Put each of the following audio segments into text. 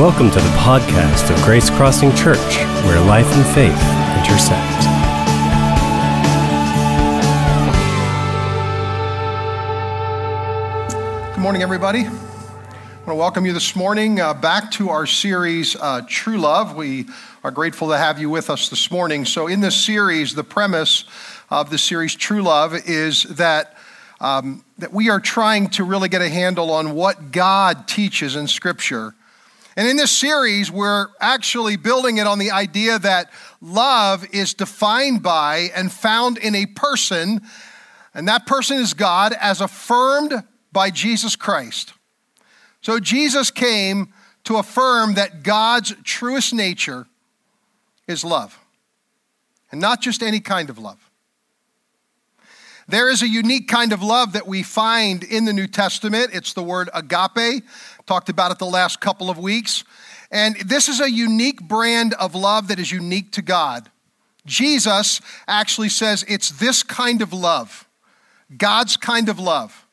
Welcome to the podcast of Grace Crossing Church, where life and faith intersect. Good morning, everybody. I want to welcome you this morning uh, back to our series, uh, True Love. We are grateful to have you with us this morning. So, in this series, the premise of the series, True Love, is that. Um, that we are trying to really get a handle on what God teaches in Scripture and in this series, we're actually building it on the idea that love is defined by and found in a person, and that person is God, as affirmed by Jesus Christ. So Jesus came to affirm that God's truest nature is love, and not just any kind of love. There is a unique kind of love that we find in the New Testament. It's the word agape. Talked about it the last couple of weeks. And this is a unique brand of love that is unique to God. Jesus actually says it's this kind of love, God's kind of love,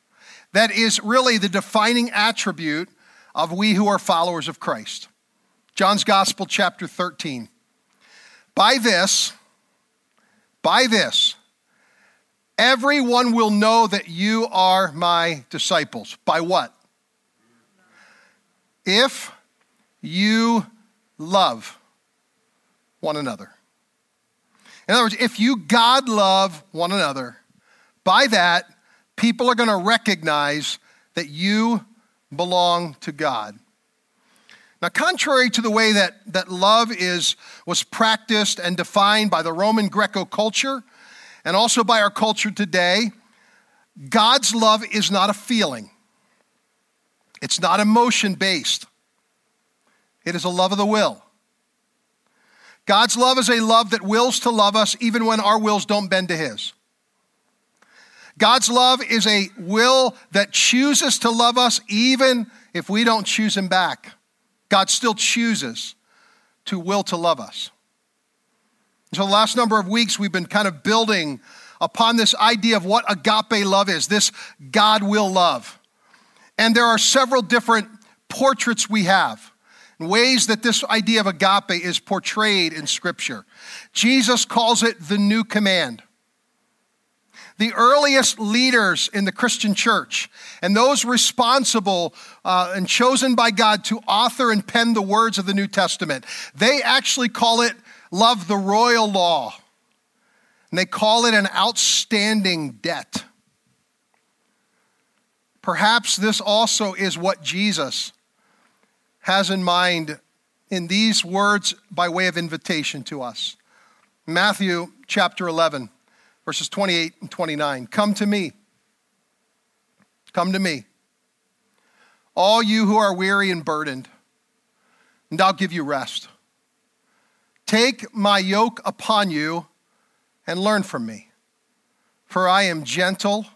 that is really the defining attribute of we who are followers of Christ. John's Gospel, chapter 13. By this, by this, everyone will know that you are my disciples. By what? If you love one another. In other words, if you God love one another, by that, people are going to recognize that you belong to God. Now, contrary to the way that, that love is, was practiced and defined by the Roman Greco culture and also by our culture today, God's love is not a feeling. It's not emotion based, it is a love of the will. God's love is a love that wills to love us even when our wills don't bend to His. God's love is a will that chooses to love us even if we don't choose Him back. God still chooses to will to love us. So, the last number of weeks, we've been kind of building upon this idea of what agape love is this God will love. And there are several different portraits we have, ways that this idea of agape is portrayed in Scripture. Jesus calls it the new command. The earliest leaders in the Christian church and those responsible uh, and chosen by God to author and pen the words of the New Testament, they actually call it love the royal law. And they call it an outstanding debt. Perhaps this also is what Jesus has in mind in these words by way of invitation to us. Matthew chapter 11, verses 28 and 29. Come to me. Come to me. All you who are weary and burdened, and I'll give you rest. Take my yoke upon you and learn from me, for I am gentle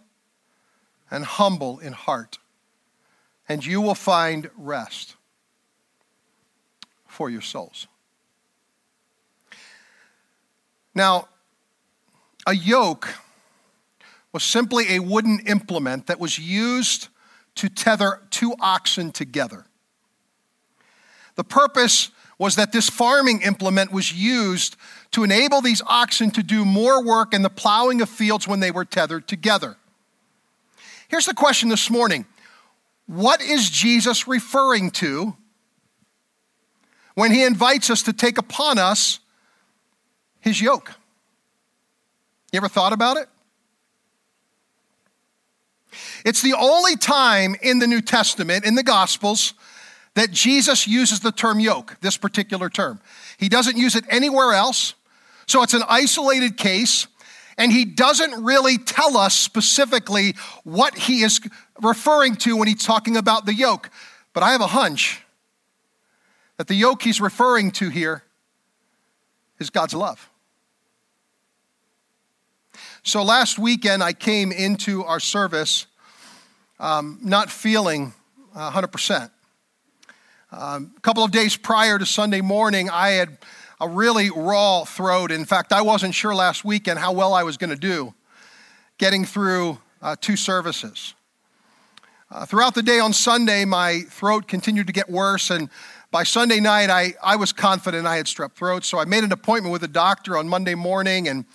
and humble in heart, and you will find rest for your souls. Now, a yoke was simply a wooden implement that was used to tether two oxen together. The purpose was that this farming implement was used to enable these oxen to do more work in the plowing of fields when they were tethered together. Here's the question this morning What is Jesus referring to when he invites us to take upon us his yoke? You ever thought about it? It's the only time in the New Testament, in the Gospels, that Jesus uses the term yoke, this particular term. He doesn't use it anywhere else. So it's an isolated case and he doesn't really tell us specifically what he is referring to when he's talking about the yoke. But I have a hunch that the yoke he's referring to here is God's love. So last weekend, I came into our service um, not feeling 100%. Um, a couple of days prior to Sunday morning, I had a really raw throat. In fact, I wasn't sure last weekend how well I was going to do getting through uh, two services. Uh, throughout the day on Sunday, my throat continued to get worse, and by Sunday night, I, I was confident I had strep throat, so I made an appointment with a doctor on Monday morning, and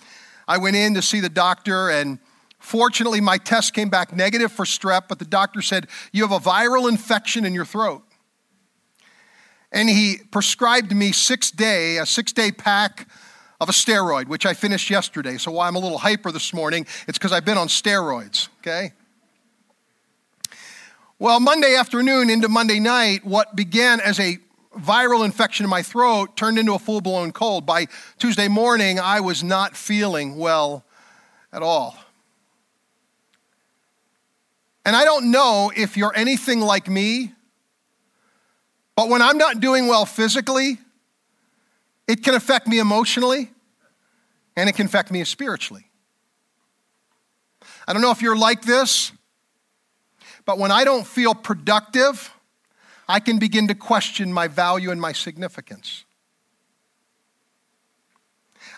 I went in to see the doctor, and fortunately, my test came back negative for strep, but the doctor said, You have a viral infection in your throat. And he prescribed me six day, a six day pack of a steroid, which I finished yesterday. So why I'm a little hyper this morning, it's because I've been on steroids, okay? Well, Monday afternoon into Monday night, what began as a viral infection in my throat turned into a full blown cold. By Tuesday morning, I was not feeling well at all. And I don't know if you're anything like me, but when I'm not doing well physically, it can affect me emotionally and it can affect me spiritually. I don't know if you're like this, but when I don't feel productive, I can begin to question my value and my significance.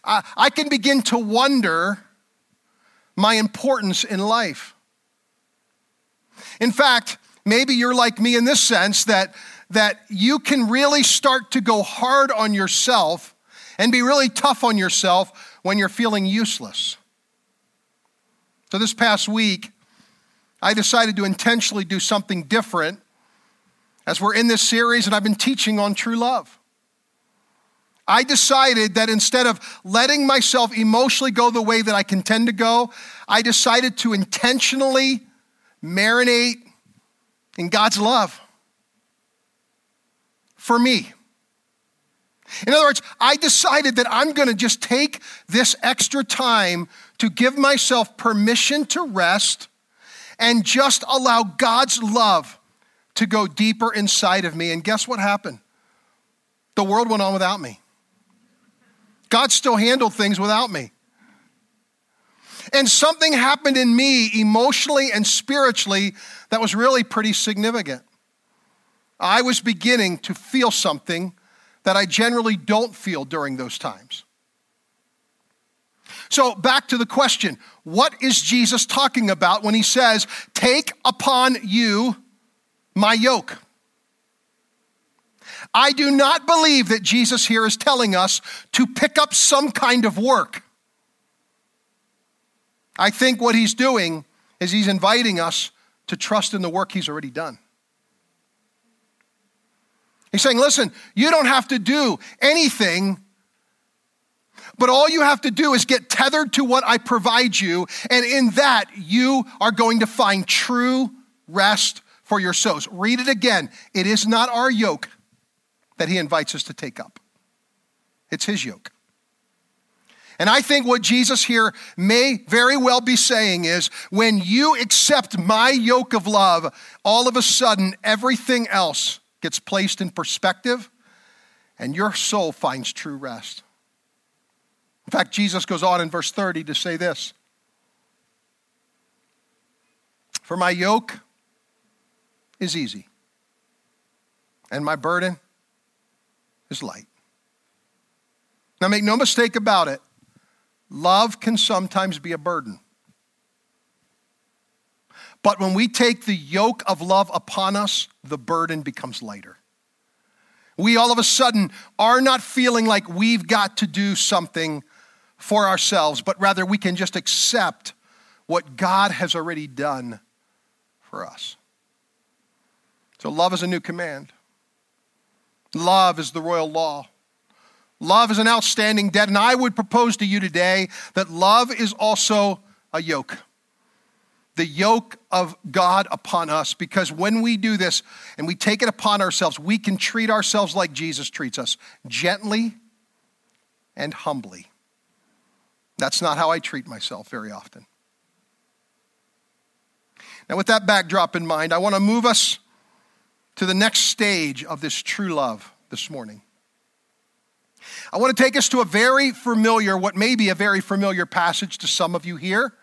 I, can begin to wonder my importance in life. In fact, maybe you're like me in this sense that, that you can really start to go hard on yourself and be really tough on yourself when you're feeling useless. So, this past week, I decided to intentionally do something different as we're in this series and I've been teaching on true love. I decided that instead of letting myself emotionally go the way that I can tend to go, I decided to intentionally marinate in God's love for me. In other words, I decided that I'm going to just take this extra time to give myself permission to rest and just allow God's love to go deeper inside of me. And guess what happened? The world went on without me. God still handled things without me. And something happened in me emotionally and spiritually that was really pretty significant. I was beginning to feel something that I generally don't feel during those times. So, back to the question what is Jesus talking about when he says, Take upon you my yoke. I do not believe that Jesus here is telling us to pick up some kind of work. I think what he's doing is he's inviting us to trust in the work he's already done. He's saying, listen, you don't have to do anything, but all you have to do is get tethered to what I provide you, and in that you are going to find true rest for your souls. Read it again. It is not our yoke that he invites us to take up, it's his yoke. And I think what Jesus here may very well be saying is when you accept my yoke of love, all of a sudden everything else gets placed in perspective and your soul finds true rest. In fact, Jesus goes on in verse 30 to say this For my yoke is easy, and my burden is light. Now, make no mistake about it, love can sometimes be a burden. But when we take the yoke of love upon us, the burden becomes lighter. We all of a sudden are not feeling like we've got to do something for ourselves, but rather we can just accept what God has already done for us. So, love is a new command. Love is the royal law. Love is an outstanding debt. And I would propose to you today that love is also a yoke. The yoke of God upon us. Because when we do this and we take it upon ourselves, we can treat ourselves like Jesus treats us gently and humbly. That's not how I treat myself very often. Now, with that backdrop in mind, I want to move us to the next stage of this true love this morning. I want to take us to a very familiar, what may be a very familiar passage to some of you here.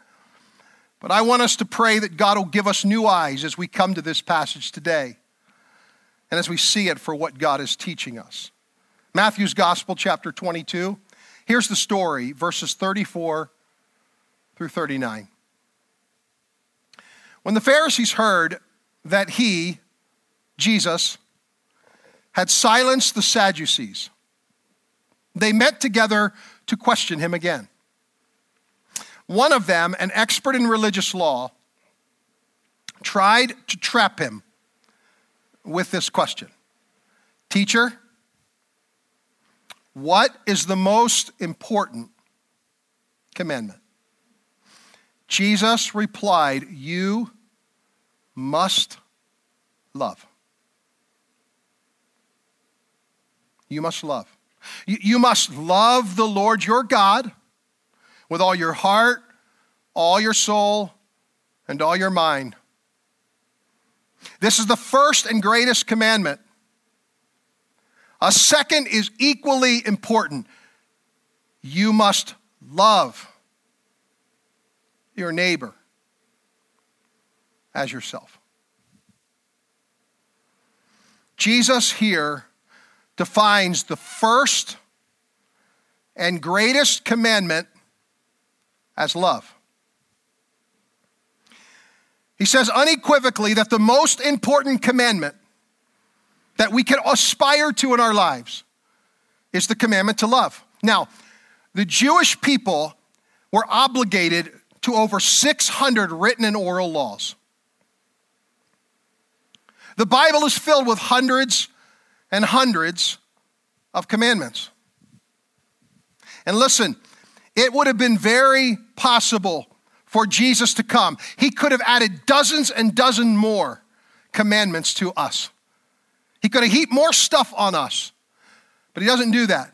But I want us to pray that God will give us new eyes as we come to this passage today and as we see it for what God is teaching us. Matthew's Gospel, chapter 22. Here's the story, verses 34 through 39. When the Pharisees heard that he, Jesus, had silenced the Sadducees. They met together to question him again. One of them, an expert in religious law, tried to trap him with this question Teacher, what is the most important commandment? Jesus replied, You must love. You must love. You, must love the Lord your God with all your heart, all your soul, and all your mind. This is the first and greatest commandment. A second is equally important. You must love your neighbor as yourself. Jesus here defines the first and greatest commandment as love. He says unequivocally that the most important commandment that we can aspire to in our lives is the commandment to love. Now, the Jewish people were obligated to over 600 written and oral laws. The Bible is filled with hundreds and hundreds of commandments. And listen, it would have been very possible for Jesus to come. He could have added dozens and dozen more commandments to us. He could have heaped more stuff on us, but he doesn't do that.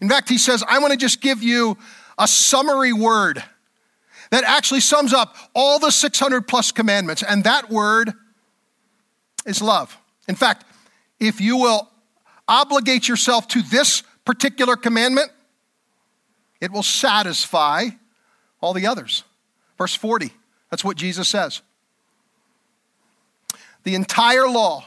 In fact, he says, I want to just give you a summary word that actually sums up all the 600 plus commandments, and that word is love. In fact, if you will obligate yourself to this particular commandment, it will satisfy all the others. Verse 40, that's what Jesus says. The entire law.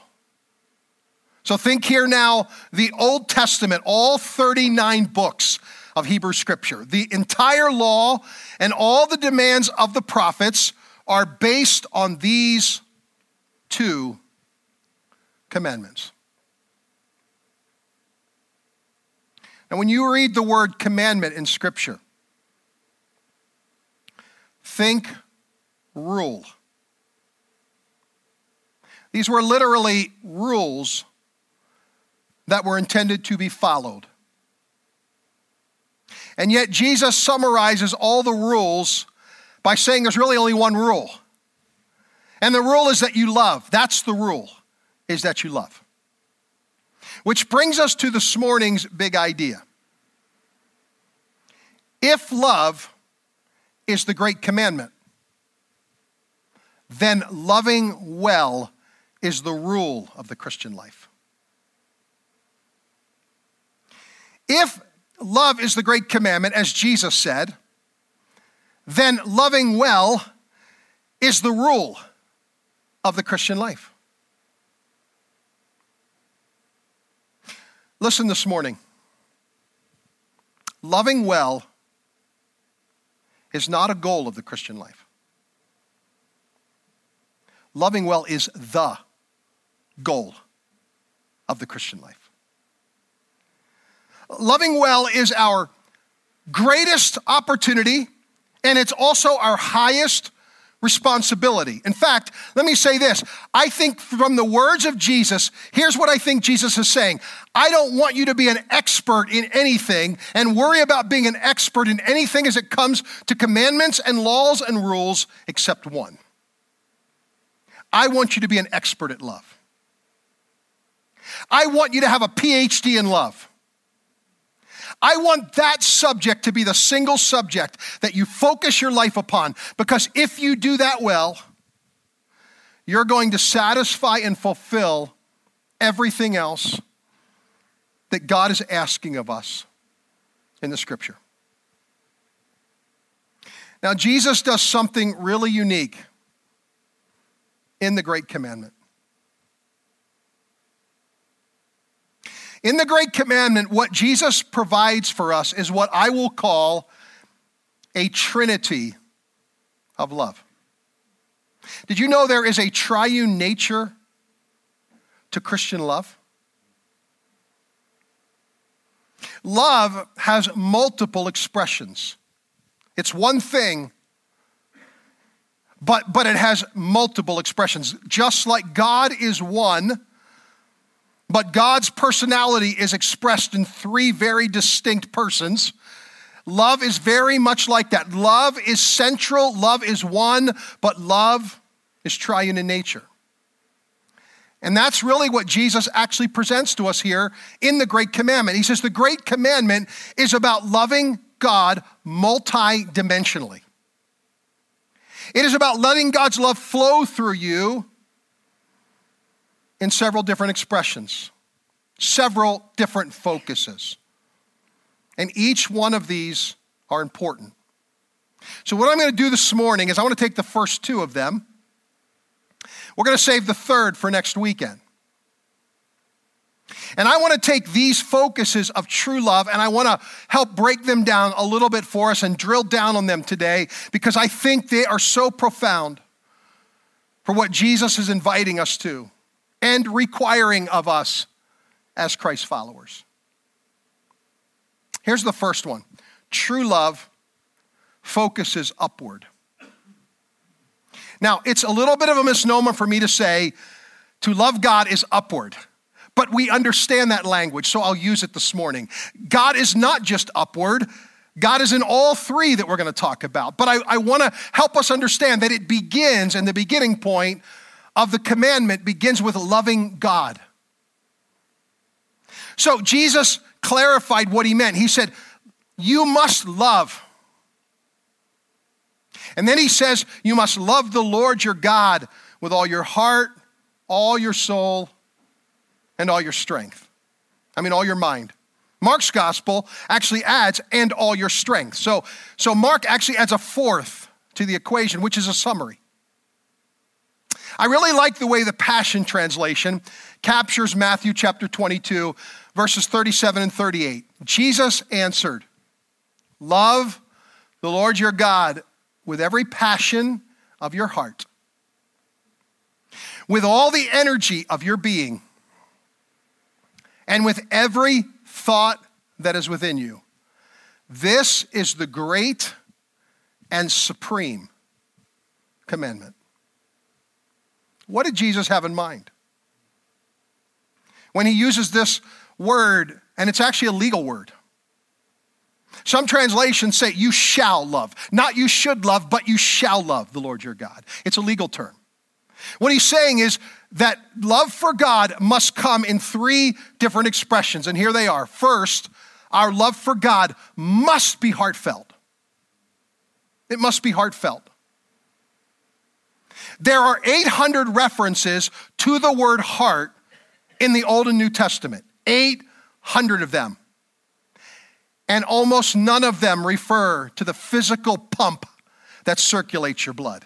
So think here now the Old Testament, all 39 books of Hebrew Scripture. The entire law and all the demands of the prophets are based on these two commandments. And when you read the word commandment in Scripture, think rule. These were literally rules that were intended to be followed. And yet, Jesus summarizes all the rules by saying there's really only one rule. And the rule is that you love. That's the rule, is that you love. Which brings us to this morning's big idea. If love is the great commandment, then loving well is the rule of the Christian life. If love is the great commandment, as Jesus said, then loving well is the rule of the Christian life. Listen this morning. Loving well is not a goal of the Christian life. Loving well is the goal of the Christian life. Loving well is our greatest opportunity, and it's also our highest responsibility. In fact, let me say this. I think from the words of Jesus, here's what I think Jesus is saying I don't want you to be an expert in anything and worry about being an expert in anything as it comes to commandments and laws and rules except one. I want you to be an expert at love. I want you to have a PhD in love. I want that subject to be the single subject that you focus your life upon because if you do that well, you're going to satisfy and fulfill everything else that God is asking of us in the scripture. Now, Jesus does something really unique in the Great Commandment. In the Great Commandment, what Jesus provides for us is what I will call a trinity of love. Did you know there is a triune nature to Christian love? love has multiple expressions. It's one thing, but, but it has multiple expressions. Just like God is one, but God's personality is expressed in three very distinct persons. Love is very much like that. Love is central, love is one, but love is triune in nature. And that's really what Jesus actually presents to us here in the Great Commandment. He says the Great Commandment is about loving God multi-dimensionally. It is about letting God's love flow through you in several different expressions, several different focuses. And each one of these are important. So, what I'm going to do this morning is I want to take the first two of them. We're going to save the third for next weekend. And I want to take these focuses of true love and I want to help break them down a little bit for us and drill down on them today because I think they are so profound for what Jesus is inviting us to and requiring of us as Christ followers. Here's the first one true love focuses upward. Now, it's a little bit of a misnomer for me to say to love God is upward, but we understand that language, so I'll use it this morning. God is not just upward, God is in all three that we're going to talk about. But I, I want to help us understand that it begins, and the beginning point of the commandment begins with loving God. So Jesus clarified what he meant. He said, You must love. And then he says, You must love the Lord your God with all your heart, all your soul, and all your strength. I mean, all your mind. Mark's gospel actually adds, and all your strength. So, so Mark actually adds a fourth to the equation, which is a summary. I really like the way the Passion Translation captures Matthew chapter 22, verses 37 and 38. Jesus answered, Love the Lord your God with every passion of your heart, with all the energy of your being, and with every thought that is within you. This is the great and supreme commandment. What did Jesus have in mind? When he uses this word, and it's actually a legal word. Some translations say you shall love. Not you should love, but you shall love the Lord your God. It's a legal term. What he's saying is that love for God must come in three different expressions, and here they are. First, our love for God must be heartfelt. It must be heartfelt. There are 800 references to the word heart in the Old and New Testament. 800 of them. And almost none of them refer to the physical pump that circulates your blood.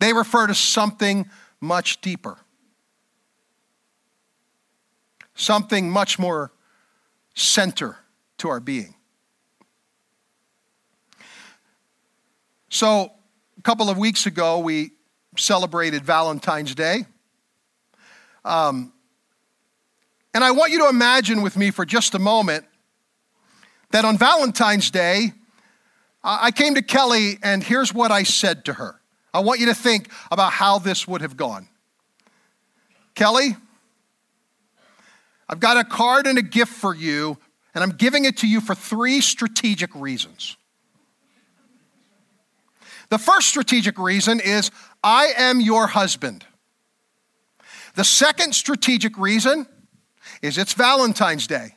They refer to something much deeper, something much more center to our being. So, a couple of weeks ago, we celebrated Valentine's Day. Um, and I want you to imagine with me for just a moment that on Valentine's Day, I came to Kelly and here's what I said to her. I want you to think about how this would have gone. Kelly, I've got a card and a gift for you, and I'm giving it to you for three strategic reasons. The first strategic reason is I am your husband. The second strategic reason is it's Valentine's Day.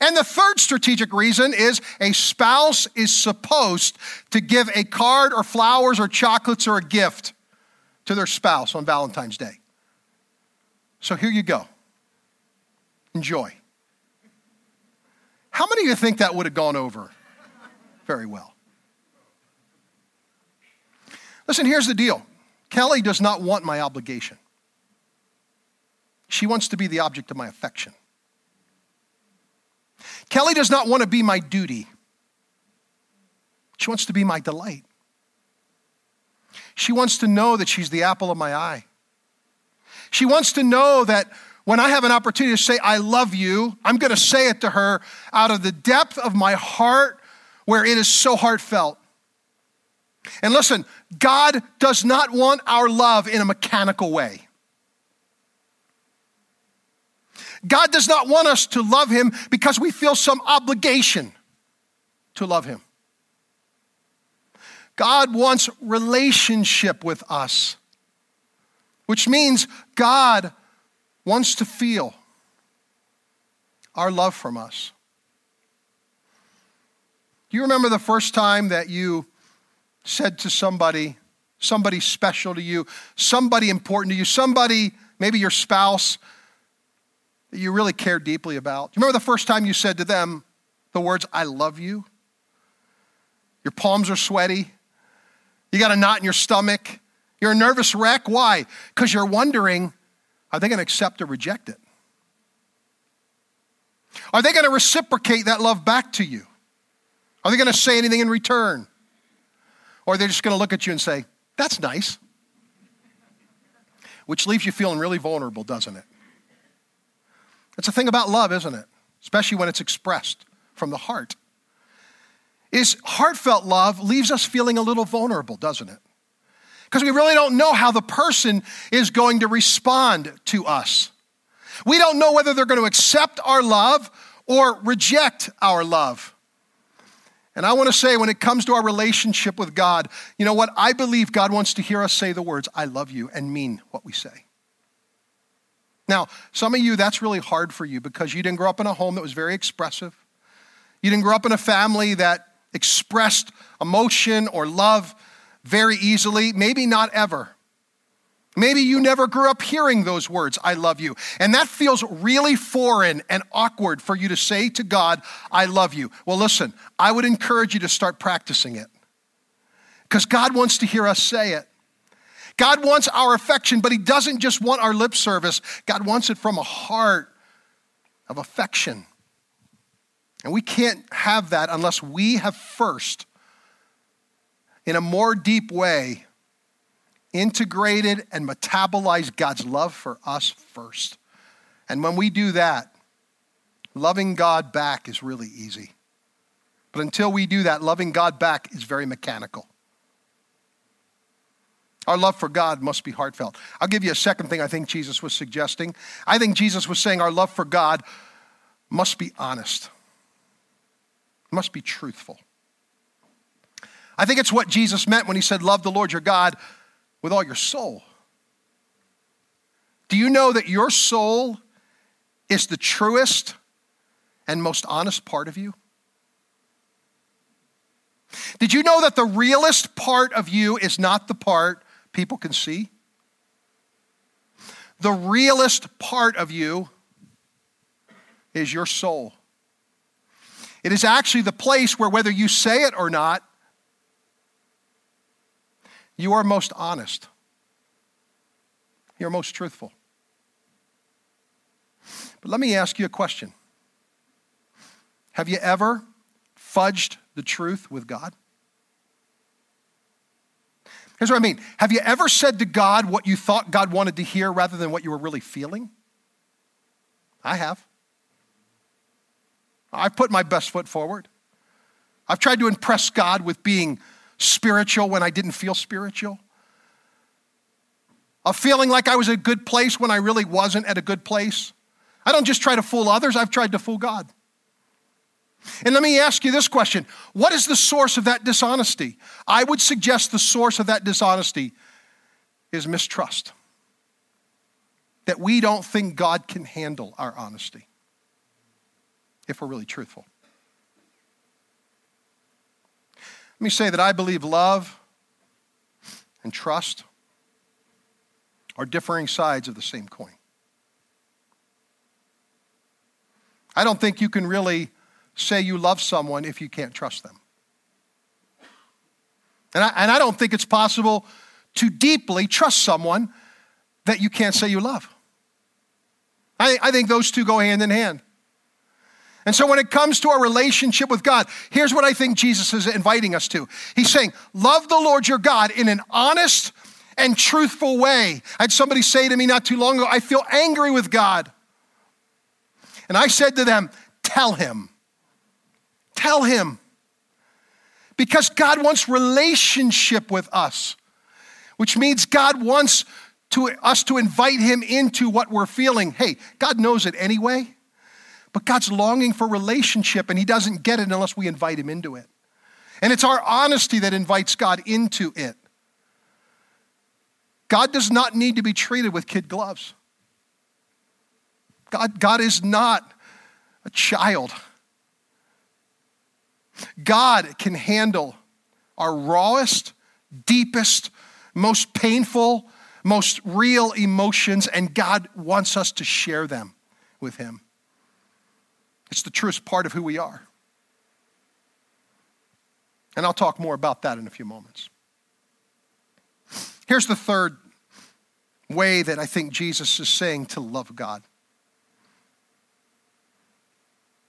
And the third strategic reason is a spouse is supposed to give a card or flowers or chocolates or a gift to their spouse on Valentine's Day. So here you go. Enjoy. How many of you think that would have gone over very well? Listen, here's the deal Kelly does not want my obligation. She wants to be the object of my affection. Kelly does not want to be my duty. She wants to be my delight. She wants to know that she's the apple of my eye. She wants to know that when I have an opportunity to say, I love you, I'm going to say it to her out of the depth of my heart where it is so heartfelt. And listen, God does not want our love in a mechanical way. God does not want us to love Him because we feel some obligation to love Him. God wants relationship with us, which means God wants to feel our love from us. Do you remember the first time that you said to somebody, somebody special to you, somebody important to you, somebody, maybe your spouse, that you really care deeply about? Do you remember the first time you said to them the words, I love you? Your palms are sweaty. You got a knot in your stomach. You're a nervous wreck. Why? Because you're wondering, are they going to accept or reject it? Are they going to reciprocate that love back to you? Are they going to say anything in return? Or they're just going to look at you and say, that's nice? Which leaves you feeling really vulnerable, doesn't it? It's a thing about love, isn't it? Especially when it's expressed from the heart. Is heartfelt love leaves us feeling a little vulnerable, doesn't it? Because we really don't know how the person is going to respond to us. We don't know whether they're going to accept our love or reject our love. And I want to say, when it comes to our relationship with God, you know what? I believe God wants to hear us say the words, I love you, and mean what we say. Now, some of you, that's really hard for you because you didn't grow up in a home that was very expressive. You didn't grow up in a family that expressed emotion or love very easily, maybe not ever. Maybe you never grew up hearing those words, I love you. And that feels really foreign and awkward for you to say to God, I love you. Well, listen, I would encourage you to start practicing it because God wants to hear us say it. God wants our affection, but He doesn't just want our lip service, God wants it from a heart of affection. And we can't have that unless we have first, in a more deep way, integrated and metabolized God's love for us first. And when we do that, loving God back is really easy. But until we do that, loving God back is very mechanical. Our love for God must be heartfelt. I'll give you a second thing I think Jesus was suggesting. I think Jesus was saying our love for God must be honest, must be truthful. I think it's what Jesus meant when he said, Love the Lord your God with all your soul. Do you know that your soul is the truest and most honest part of you? Did you know that the realest part of you is not the part people can see? The realest part of you is your soul. It is actually the place where, whether you say it or not, you are most honest. You're most truthful. But let me ask you a question Have you ever fudged the truth with God? Here's what I mean. Have you ever said to God what you thought God wanted to hear rather than what you were really feeling? I have. I've put my best foot forward. I've tried to impress God with being spiritual when I didn't feel spiritual, of feeling like I was at a good place when I really wasn't at a good place. I don't just try to fool others, I've tried to fool God. And let me ask you this question What is the source of that dishonesty? I would suggest the source of that dishonesty is mistrust. That we don't think God can handle our honesty if we're really truthful. Let me say that I believe love and trust are differing sides of the same coin. I don't think you can really say you love someone if you can't trust them. And I, and I don't think it's possible to deeply trust someone that you can't say you love. I, I think those two go hand in hand. And so when it comes to our relationship with God, here's what I think Jesus is inviting us to. He's saying, Love the Lord your God in an honest and truthful way. I had somebody say to me not too long ago, I feel angry with God. And I said to them, Tell him. Tell him. Because God wants relationship with us, which means God wants to, us to invite him into what we're feeling. Hey, God knows it anyway, but God's longing for relationship, and he doesn't get it unless we invite him into it. And it's our honesty that invites God into it. God does not need to be treated with kid gloves. God, God is not a child. God can handle our rawest, deepest, most painful, most real emotions, and God wants us to share them with Him. It's the truest part of who we are. And I'll talk more about that in a few moments. Here's the third way that I think Jesus is saying to love God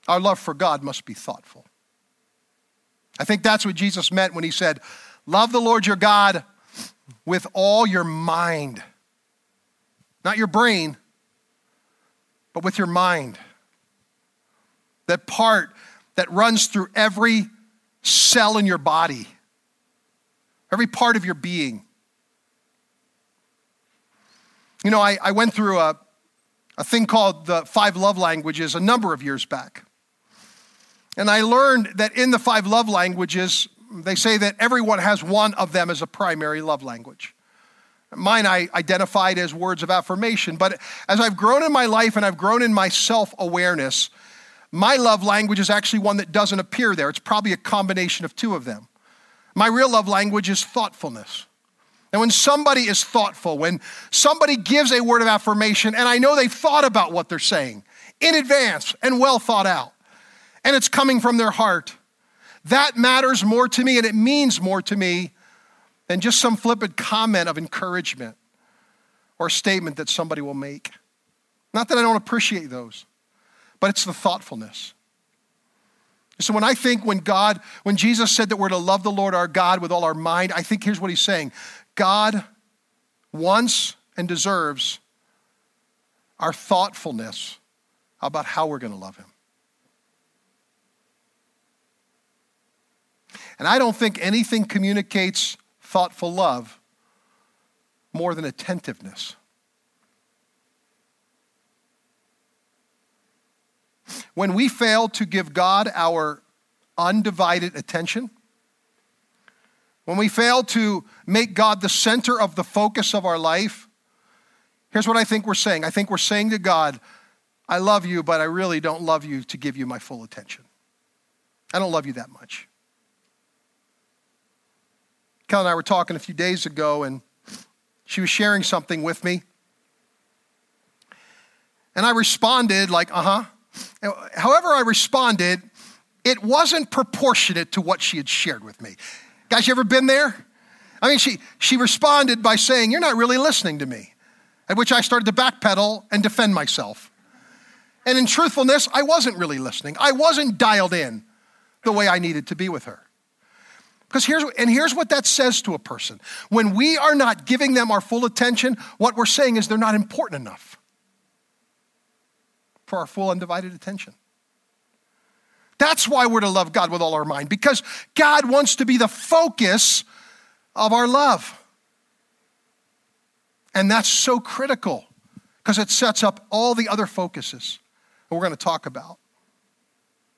our love for God must be thoughtful. I think that's what Jesus meant when he said, Love the Lord your God with all your mind. Not your brain, but with your mind. That part that runs through every cell in your body, every part of your being. You know, I, I went through a, a thing called the five love languages a number of years back. And I learned that in the five love languages, they say that everyone has one of them as a primary love language. Mine I identified as words of affirmation, but as I've grown in my life and I've grown in my self awareness, my love language is actually one that doesn't appear there. It's probably a combination of two of them. My real love language is thoughtfulness. And when somebody is thoughtful, when somebody gives a word of affirmation, and I know they've thought about what they're saying in advance and well thought out, and it's coming from their heart, that matters more to me and it means more to me than just some flippant comment of encouragement or statement that somebody will make. Not that I don't appreciate those, but it's the thoughtfulness. So when I think when God, when Jesus said that we're to love the Lord our God with all our mind, I think here's what he's saying God wants and deserves our thoughtfulness about how we're going to love Him. And I don't think anything communicates thoughtful love more than attentiveness. When we fail to give God our undivided attention, when we fail to make God the center of the focus of our life, here's what I think we're saying. I think we're saying to God, I love you, but I really don't love you to give you my full attention. I don't love you that much. Kel and I were talking a few days ago, and she was sharing something with me. And I responded, like, uh huh. However, I responded, it wasn't proportionate to what she had shared with me. Guys, you ever been there? I mean, she, she responded by saying, You're not really listening to me. At which I started to backpedal and defend myself. And in truthfulness, I wasn't really listening. I wasn't dialed in the way I needed to be with her. Because here's, and here's what that says to a person. When we are not giving them our full attention, what we're saying is they're not important enough for our full undivided attention. That's why we're to love God with all our mind, because God wants to be the focus of our love. And that's so critical because it sets up all the other focuses that we're going to talk about.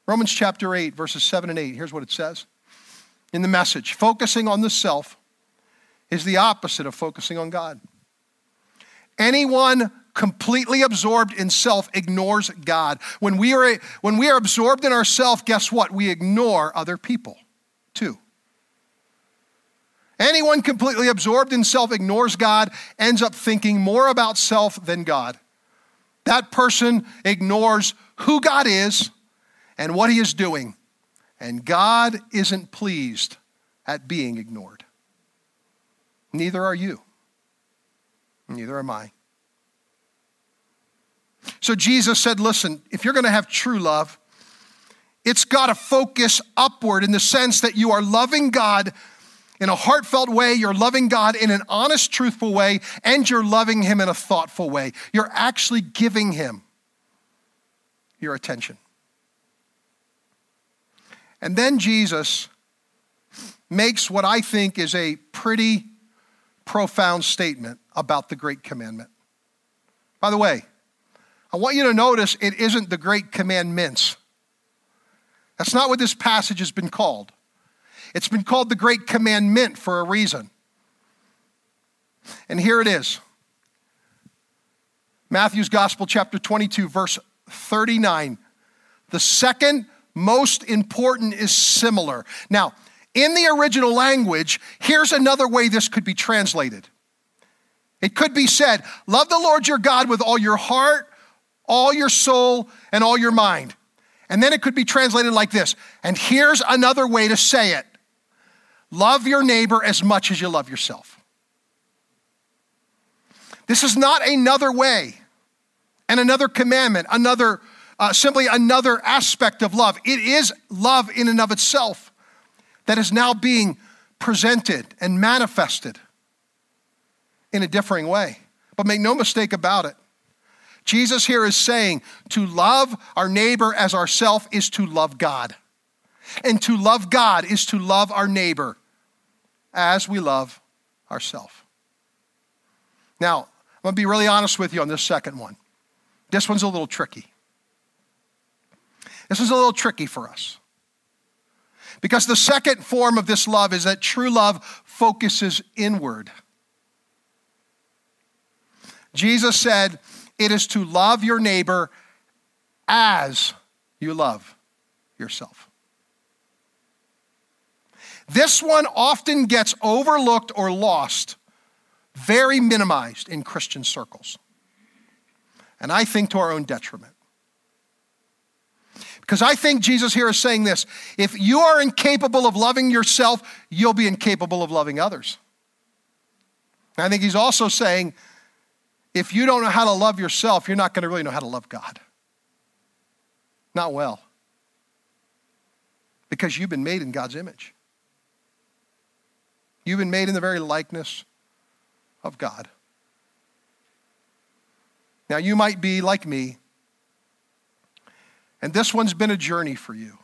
Romans chapter 8, verses 7 and 8, here's what it says in the message. Focusing on the self is the opposite of focusing on God. Anyone completely absorbed in self ignores God. When we are, when we are absorbed in ourself, guess what? We ignore other people too. Anyone completely absorbed in self ignores God, ends up thinking more about self than God. That person ignores who God is and what he is doing. And God isn't pleased at being ignored. Neither are you. Neither am I. So Jesus said, listen, if you're going to have true love, it's got to focus upward in the sense that you are loving God in a heartfelt way, you're loving God in an honest, truthful way, and you're loving Him in a thoughtful way. You're actually giving Him your attention. And then Jesus makes what I think is a pretty profound statement about the Great Commandment. By the way, I want you to notice it isn't the Great Commandments. That's not what this passage has been called. It's been called the Great Commandment for a reason. And here it is Matthew's Gospel, chapter 22, verse 39. The second most important is similar. Now, in the original language, here's another way this could be translated. It could be said, Love the Lord your God with all your heart, all your soul, and all your mind. And then it could be translated like this. And here's another way to say it Love your neighbor as much as you love yourself. This is not another way and another commandment, another uh, simply another aspect of love. It is love in and of itself that is now being presented and manifested in a differing way. But make no mistake about it. Jesus here is saying to love our neighbor as ourself is to love God. And to love God is to love our neighbor as we love ourselves. Now, I'm going to be really honest with you on this second one. This one's a little tricky. This is a little tricky for us. Because the second form of this love is that true love focuses inward. Jesus said, It is to love your neighbor as you love yourself. This one often gets overlooked or lost, very minimized in Christian circles. And I think to our own detriment. Because I think Jesus here is saying this if you are incapable of loving yourself, you'll be incapable of loving others. I think he's also saying if you don't know how to love yourself, you're not going to really know how to love God. Not well. Because you've been made in God's image. You've been made in the very likeness of God. Now, you might be like me, and this one's been a journey for you.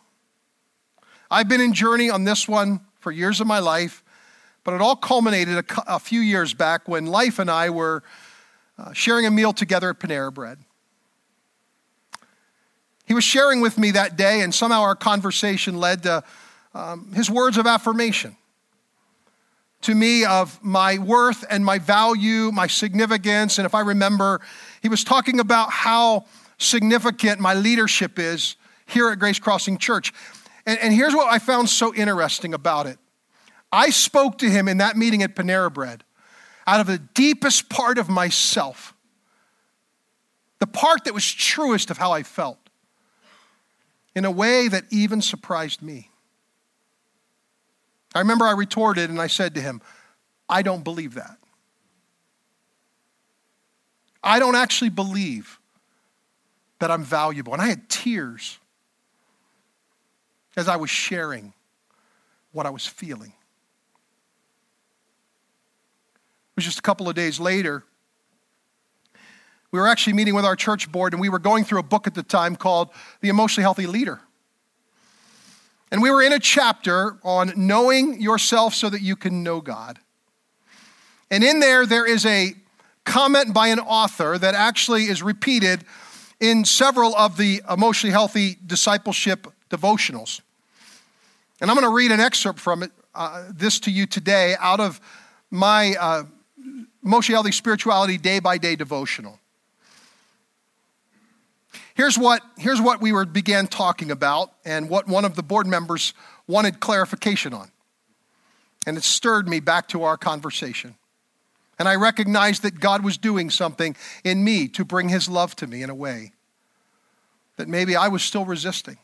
I've been in journey on this one for years of my life, but it all culminated a, a few years back when Life and I were uh, sharing a meal together at Panera Bread. He was sharing with me that day, and somehow our conversation led to um, his words of affirmation to me of my worth and my value, my significance. And if I remember, he was talking about how significant my leadership is here at Grace Crossing Church. And, and here's what I found so interesting about it. I spoke to him in that meeting at Panera Bread out of the deepest part of myself, the part that was truest of how I felt, in a way that even surprised me. I remember I retorted and I said to him, I don't believe that. I don't actually believe that I'm valuable. And I had tears as I was sharing what I was feeling. It was just a couple of days later. We were actually meeting with our church board, and we were going through a book at the time called The Emotionally Healthy Leader. And we were in a chapter on knowing yourself so that you can know God. And in there, there is a comment by an author that actually is repeated in several of the emotionally healthy discipleship devotionals. And I'm going to read an excerpt from it, uh, this to you today out of my uh, Emotionally Healthy Spirituality Day by Day devotional. Here's what, here's what we were, began talking about and what one of the board members wanted clarification on. And it stirred me back to our conversation. And I recognized that God was doing something in me to bring his love to me in a way that maybe I was still resisting.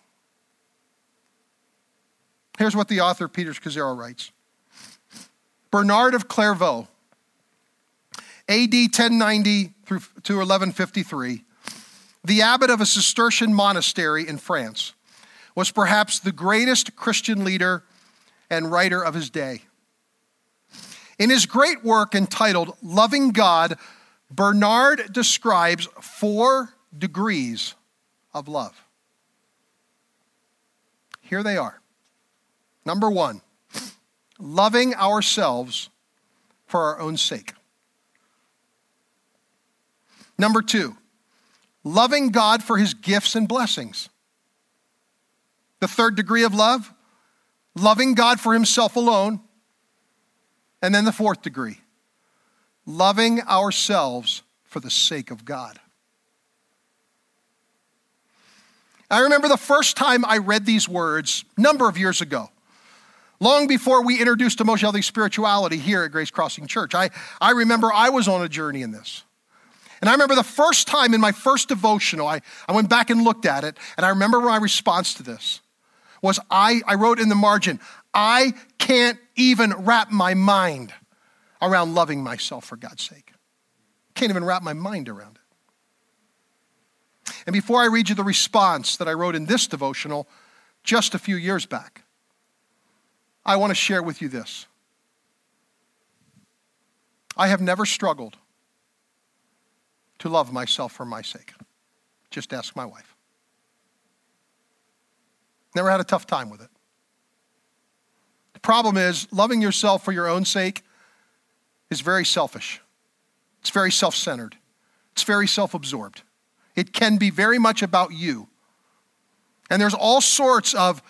Here's what the author, Peter Scazzero, writes Bernard of Clairvaux AD 1090 through to 1153, the abbot of a Cistercian monastery in France, was perhaps the greatest Christian leader and writer of his day. In his great work entitled Loving God, Bernard describes four degrees of love. Here they are. Number one, loving ourselves for our own sake. Number two, loving God for his gifts and blessings. The third degree of love, loving God for himself alone. And then the fourth degree, loving ourselves for the sake of God. I remember the first time I read these words, number of years ago, long before we introduced emotionality spirituality here at Grace Crossing Church. I, I remember I was on a journey in this. And I remember the first time in my first devotional, I, I went back and looked at it, and I remember my response to this was I, I wrote in the margin, I can't even wrap my mind around loving myself for God's sake. Can't even wrap my mind around it. And before I read you the response that I wrote in this devotional just a few years back, I want to share with you this. I have never struggled to love myself for my sake. Just ask my wife. Never had a tough time with it. The problem is, loving yourself for your own sake is very selfish. It's very self centered. It's very self absorbed. It can be very much about you. And there's all sorts of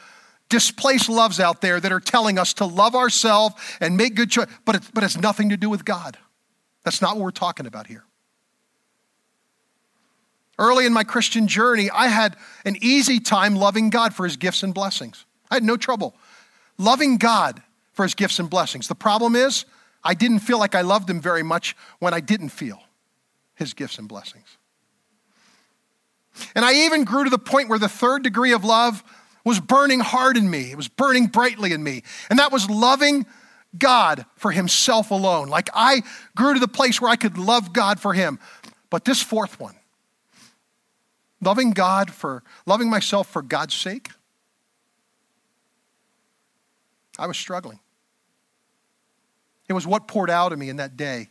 displaced loves out there that are telling us to love ourselves and make good choices, but, but it's nothing to do with God. That's not what we're talking about here. Early in my Christian journey, I had an easy time loving God for his gifts and blessings. I had no trouble loving God for his gifts and blessings. The problem is, I didn't feel like I loved him very much when I didn't feel his gifts and blessings. And I even grew to the point where the third degree of love was burning hard in me. It was burning brightly in me. And that was loving God for himself alone. Like I grew to the place where I could love God for him. But this fourth one, loving God for, loving myself for God's sake, I was struggling. It was what poured out of me in that day.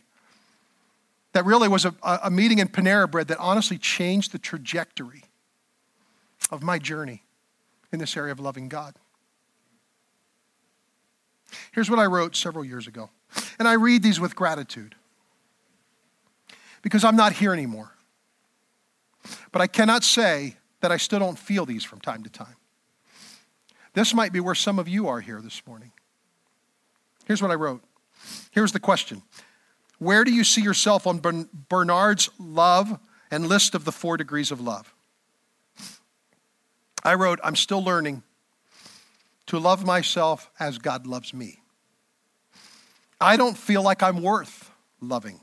That really was a, a meeting in Panera Bread that honestly changed the trajectory of my journey in this area of loving God. Here's what I wrote several years ago. And I read these with gratitude because I'm not here anymore. But I cannot say that I still don't feel these from time to time. This might be where some of you are here this morning. Here's what I wrote Here's the question Where do you see yourself on Bernard's love and list of the four degrees of love? I wrote, I'm still learning to love myself as God loves me. I don't feel like I'm worth loving.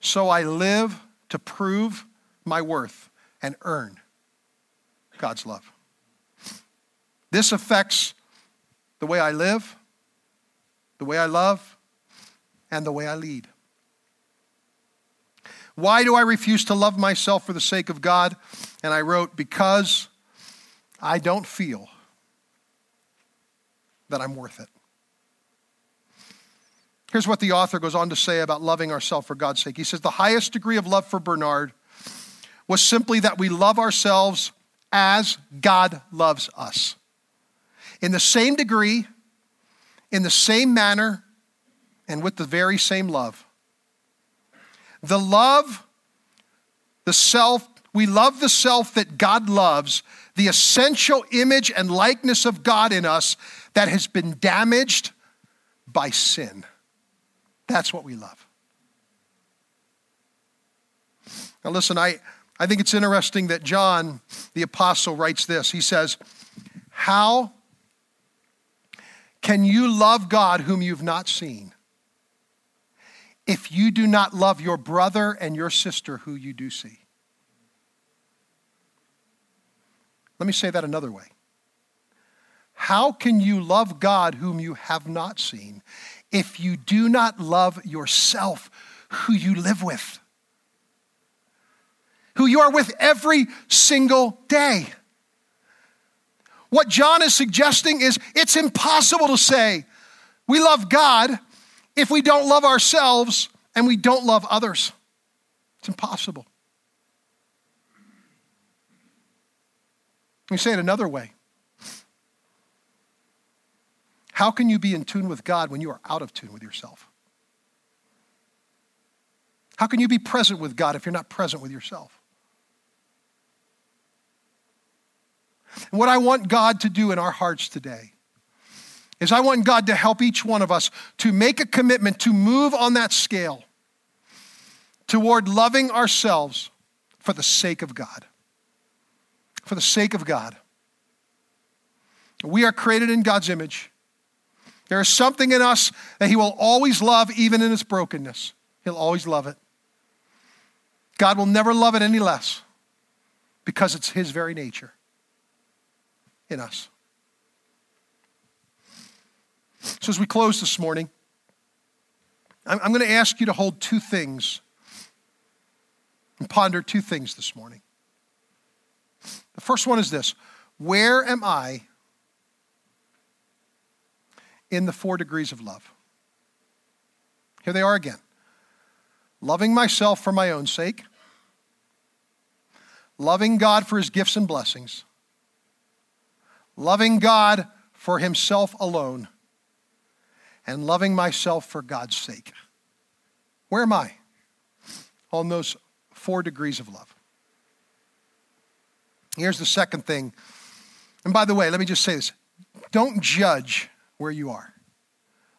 So I live to prove my worth and earn God's love. This affects the way I live, the way I love, and the way I lead. Why do I refuse to love myself for the sake of God? And I wrote, because I don't feel that I'm worth it. Here's what the author goes on to say about loving ourselves for God's sake. He says, The highest degree of love for Bernard was simply that we love ourselves as God loves us. In the same degree in the same manner and with the very same love. The love, the self, we love the self that God loves, the essential image and likeness of God in us that has been damaged by sin. That's what we love. Now, listen, I, I think it's interesting that John, the apostle, writes this. He says, How can you love God whom you've not seen if you do not love your brother and your sister who you do see? Let me say that another way. How can you love God whom you have not seen if you do not love yourself who you live with? Who you are with every single day? What John is suggesting is it's impossible to say we love God if we don't love ourselves and we don't love others. It's impossible. Let me say it another way. How can you be in tune with God when you are out of tune with yourself? How can you be present with God if you're not present with yourself? And what I want God to do in our hearts today is I want God to help each one of us to make a commitment to move on that scale toward loving ourselves for the sake of God. For the sake of God. We are created in God's image. There is something in us that He will always love, even in its brokenness. He'll always love it. God will never love it any less because it's His very nature in us. So, as we close this morning, I'm, I'm going to ask you to hold two things and ponder two things this morning. The first one is this Where am I in the four degrees of love? Here they are again loving myself for my own sake, loving God for his gifts and blessings, loving God for himself alone, and loving myself for God's sake. Where am I on those four degrees of love? Here's the second thing. And by the way, let me just say this don't judge where you are.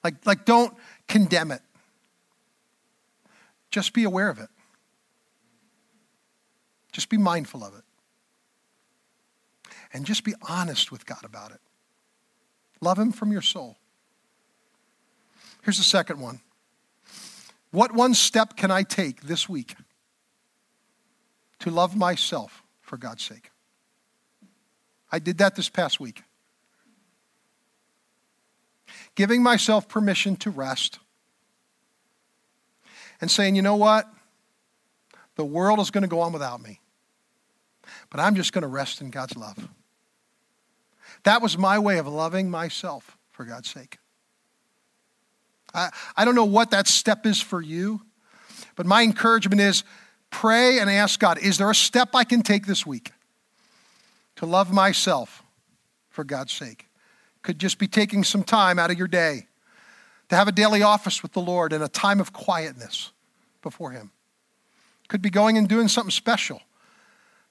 Like, like don't condemn it. Just be aware of it. Just be mindful of it. And just be honest with God about it. Love Him from your soul. Here's the second one. What one step can I take this week to love myself for God's sake? I did that this past week. Giving myself permission to rest and saying, you know what? The world is going to go on without me. But I'm just going to rest in God's love. That was my way of loving myself for God's sake. I, I don't know what that step is for you, but my encouragement is pray and ask God, is there a step I can take this week to love myself for God's sake? Could just be taking some time out of your day to have a daily office with the Lord and a time of quietness before Him. Could be going and doing something special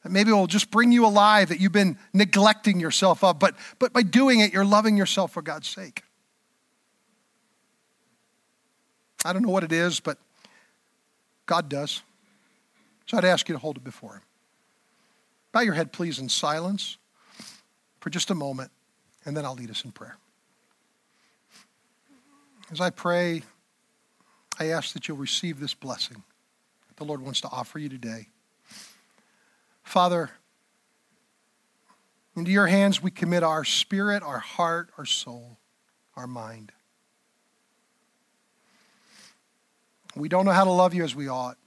maybe it will just bring you alive that you've been neglecting yourself of, but, but by doing it, you're loving yourself for God's sake. I don't know what it is, but God does. So I'd ask you to hold it before Him. Bow your head, please, in silence for just a moment, and then I'll lead us in prayer. As I pray, I ask that you'll receive this blessing that the Lord wants to offer you today. Father, into your hands we commit our spirit, our heart, our soul, our mind. We don't know how to love you as we ought.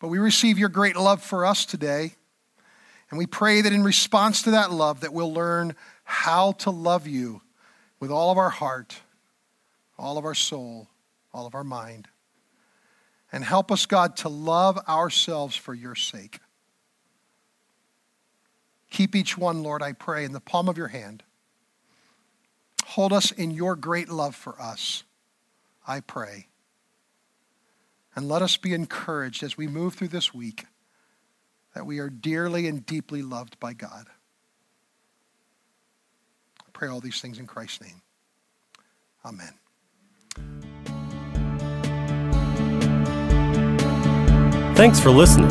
But we receive your great love for us today. And we pray that in response to that love that we'll learn how to love you with all of our heart, all of our soul, all of our mind. And help us, God, to love ourselves for your sake. Keep each one, Lord, I pray, in the palm of your hand. Hold us in your great love for us, I pray. And let us be encouraged as we move through this week that we are dearly and deeply loved by God. I pray all these things in Christ's name. Amen. Thanks for listening.